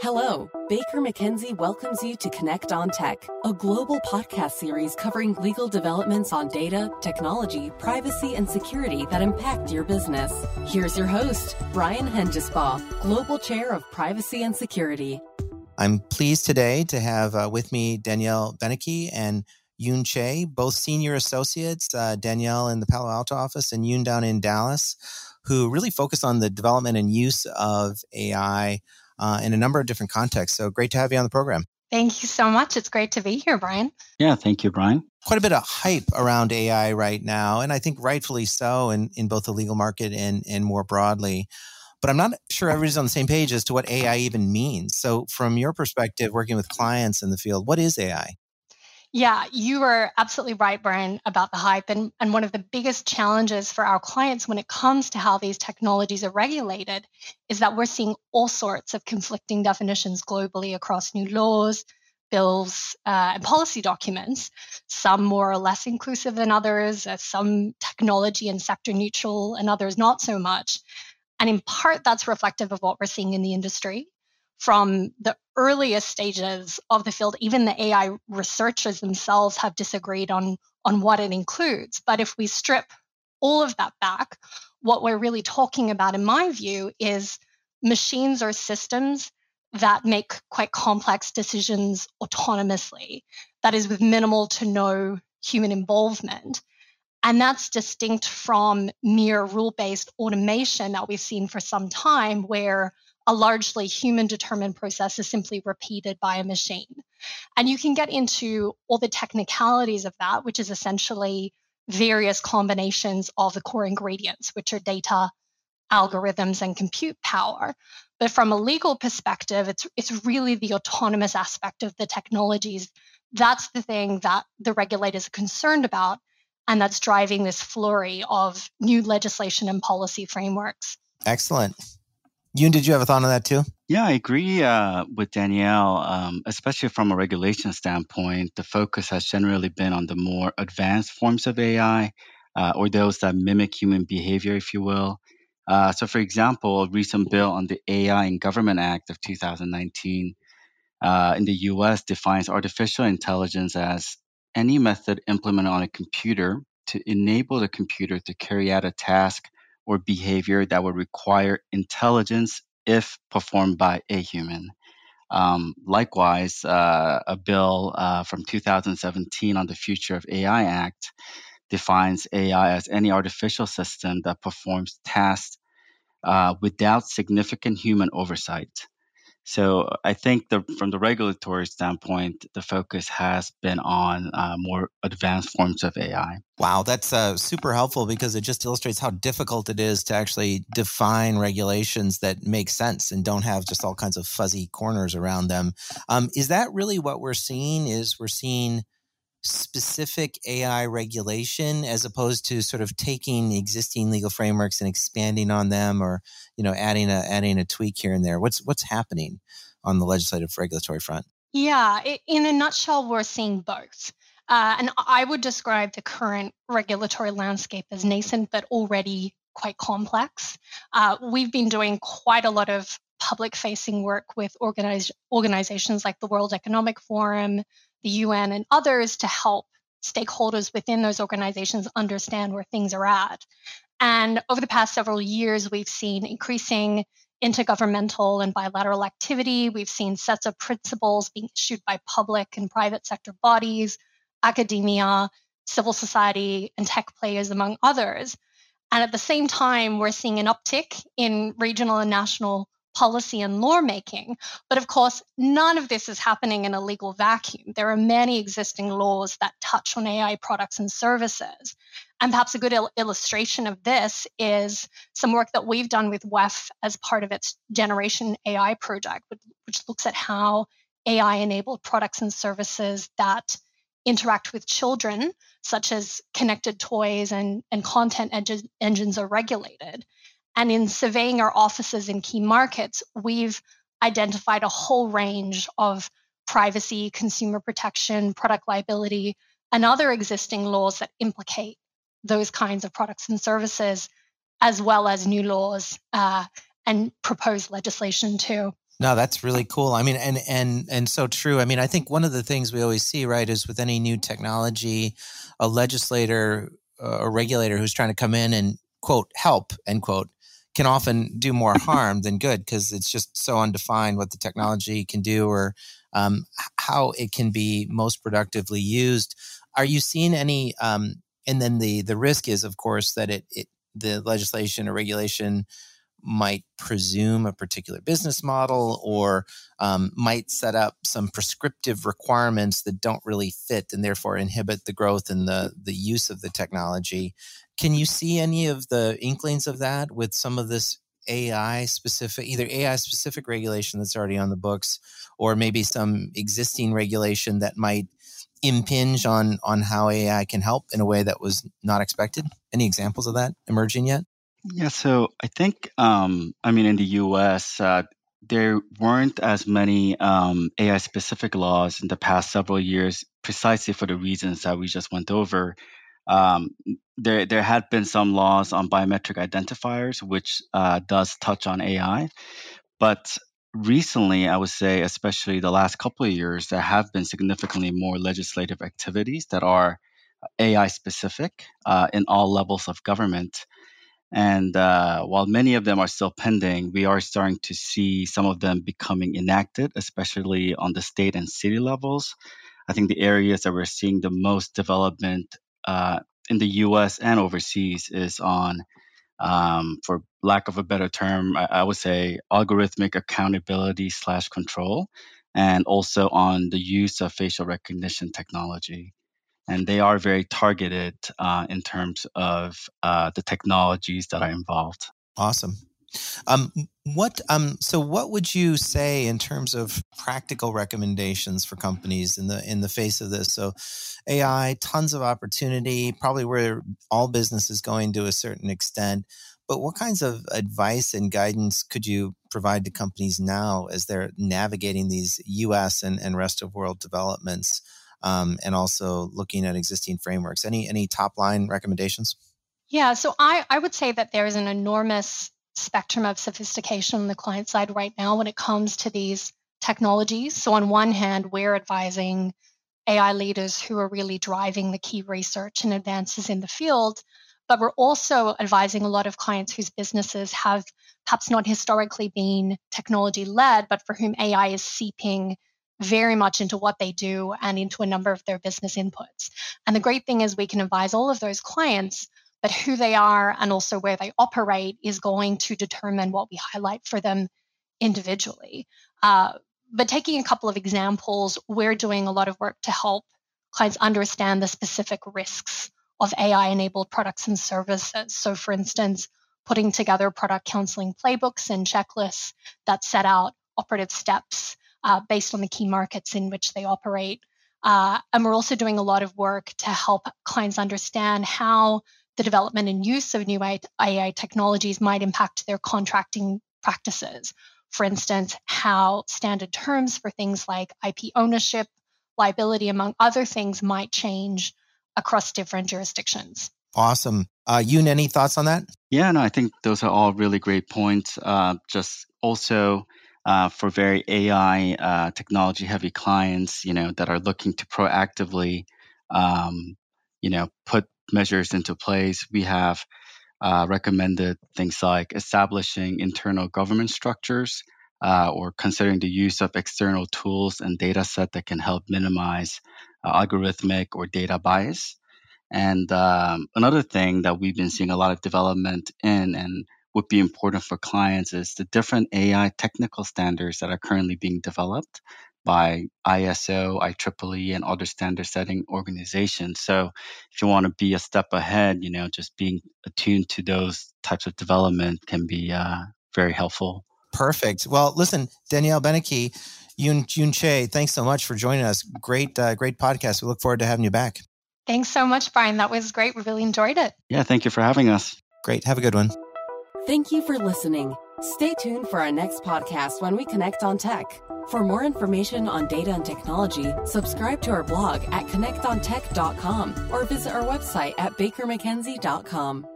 Hello, Baker McKenzie welcomes you to Connect on Tech, a global podcast series covering legal developments on data, technology, privacy, and security that impact your business. Here's your host, Brian Hengesbaugh, Global Chair of Privacy and Security. I'm pleased today to have uh, with me Danielle Benecke and Yoon Chae, both senior associates, uh, Danielle in the Palo Alto office and Yoon down in Dallas, who really focus on the development and use of AI uh, in a number of different contexts. So great to have you on the program. Thank you so much. It's great to be here, Brian. Yeah, thank you, Brian. Quite a bit of hype around AI right now, and I think rightfully so in, in both the legal market and, and more broadly. But I'm not sure everybody's on the same page as to what AI even means. So, from your perspective, working with clients in the field, what is AI? Yeah, you are absolutely right, Brian, about the hype. And, and one of the biggest challenges for our clients when it comes to how these technologies are regulated is that we're seeing all sorts of conflicting definitions globally across new laws, bills, uh, and policy documents, some more or less inclusive than others, uh, some technology and sector neutral, and others not so much. And in part, that's reflective of what we're seeing in the industry from the earliest stages of the field, even the AI researchers themselves have disagreed on, on what it includes. But if we strip all of that back, what we're really talking about, in my view, is machines or systems that make quite complex decisions autonomously, that is, with minimal to no human involvement. And that's distinct from mere rule based automation that we've seen for some time, where a largely human determined process is simply repeated by a machine. And you can get into all the technicalities of that, which is essentially various combinations of the core ingredients, which are data, algorithms, and compute power. But from a legal perspective, it's, it's really the autonomous aspect of the technologies. That's the thing that the regulators are concerned about. And that's driving this flurry of new legislation and policy frameworks. Excellent. Yoon, did you have a thought on that too? Yeah, I agree uh, with Danielle, um, especially from a regulation standpoint. The focus has generally been on the more advanced forms of AI uh, or those that mimic human behavior, if you will. Uh, so, for example, a recent bill on the AI in Government Act of 2019 uh, in the US defines artificial intelligence as any method implemented on a computer to enable the computer to carry out a task or behavior that would require intelligence if performed by a human. Um, likewise, uh, a bill uh, from 2017 on the Future of AI Act defines AI as any artificial system that performs tasks uh, without significant human oversight. So I think the, from the regulatory standpoint, the focus has been on uh, more advanced forms of AI. Wow, that's uh, super helpful because it just illustrates how difficult it is to actually define regulations that make sense and don't have just all kinds of fuzzy corners around them. Um, is that really what we're seeing? Is we're seeing specific AI regulation as opposed to sort of taking existing legal frameworks and expanding on them or you know adding a adding a tweak here and there? What's what's happening on the legislative regulatory front? Yeah in a nutshell we're seeing both. Uh, and i would describe the current regulatory landscape as nascent but already quite complex. Uh, we've been doing quite a lot of public facing work with organized organizations like the world economic forum the UN and others to help stakeholders within those organizations understand where things are at. And over the past several years, we've seen increasing intergovernmental and bilateral activity. We've seen sets of principles being issued by public and private sector bodies, academia, civil society, and tech players, among others. And at the same time, we're seeing an uptick in regional and national policy and lawmaking. But of course, none of this is happening in a legal vacuum. There are many existing laws that touch on AI products and services. And perhaps a good il- illustration of this is some work that we've done with WEF as part of its Generation AI project, which looks at how AI enabled products and services that interact with children, such as connected toys and, and content engines, are regulated. And in surveying our offices in key markets, we've identified a whole range of privacy, consumer protection, product liability, and other existing laws that implicate those kinds of products and services, as well as new laws uh, and proposed legislation too. No, that's really cool. I mean, and and and so true. I mean, I think one of the things we always see, right, is with any new technology, a legislator, uh, a regulator who's trying to come in and quote help end quote can often do more harm than good because it's just so undefined what the technology can do or um, how it can be most productively used. Are you seeing any? Um, and then the the risk is, of course, that it, it the legislation or regulation might presume a particular business model or um, might set up some prescriptive requirements that don't really fit and therefore inhibit the growth and the, the use of the technology. Can you see any of the inklings of that with some of this AI specific, either AI specific regulation that's already on the books or maybe some existing regulation that might impinge on on how AI can help in a way that was not expected? Any examples of that emerging yet? Yeah, so I think, um, I mean, in the US, uh, there weren't as many um, AI specific laws in the past several years, precisely for the reasons that we just went over. Um, there, there had been some laws on biometric identifiers, which uh, does touch on AI. But recently, I would say, especially the last couple of years, there have been significantly more legislative activities that are AI specific uh, in all levels of government. And uh, while many of them are still pending, we are starting to see some of them becoming enacted, especially on the state and city levels. I think the areas that we're seeing the most development uh, in the US and overseas is on, um, for lack of a better term, I, I would say algorithmic accountability slash control, and also on the use of facial recognition technology and they are very targeted uh, in terms of uh, the technologies that are involved. Awesome. Um, what um, so what would you say in terms of practical recommendations for companies in the in the face of this? So AI, tons of opportunity, probably where all business is going to a certain extent. But what kinds of advice and guidance could you provide to companies now as they're navigating these US and, and rest of world developments? Um, and also looking at existing frameworks. Any any top line recommendations? Yeah, so I, I would say that there is an enormous spectrum of sophistication on the client side right now when it comes to these technologies. So on one hand, we're advising AI leaders who are really driving the key research and advances in the field. But we're also advising a lot of clients whose businesses have perhaps not historically been technology led, but for whom AI is seeping very much into what they do and into a number of their business inputs. And the great thing is we can advise all of those clients, but who they are and also where they operate is going to determine what we highlight for them individually. Uh, but taking a couple of examples, we're doing a lot of work to help clients understand the specific risks of AI enabled products and services. So, for instance, putting together product counseling playbooks and checklists that set out operative steps uh, based on the key markets in which they operate. Uh, and we're also doing a lot of work to help clients understand how the development and use of new AI technologies might impact their contracting practices. For instance, how standard terms for things like IP ownership, liability, among other things, might change across different jurisdictions. Awesome. Uh, Yoon, any thoughts on that? Yeah, no, I think those are all really great points. Uh, just also uh, for very AI uh, technology heavy clients, you know, that are looking to proactively, um, you know, put measures into place. We have uh, recommended things like establishing internal government structures uh, or considering the use of external tools and data set that can help minimize uh, algorithmic or data bias. And um, another thing that we've been seeing a lot of development in, and would be important for clients is the different AI technical standards that are currently being developed by ISO, IEEE, and other standard setting organizations. So if you want to be a step ahead, you know, just being attuned to those types of development can be uh, very helpful. Perfect. Well, listen, Danielle Benecke, Yoon, Yoon Chae, thanks so much for joining us. Great, uh, great podcast. We look forward to having you back. Thanks so much, Brian. That was great. We really enjoyed it. Yeah, thank you for having us. Great. Have a good one. Thank you for listening. Stay tuned for our next podcast when we connect on tech. For more information on data and technology, subscribe to our blog at connectontech.com or visit our website at bakermckenzie.com.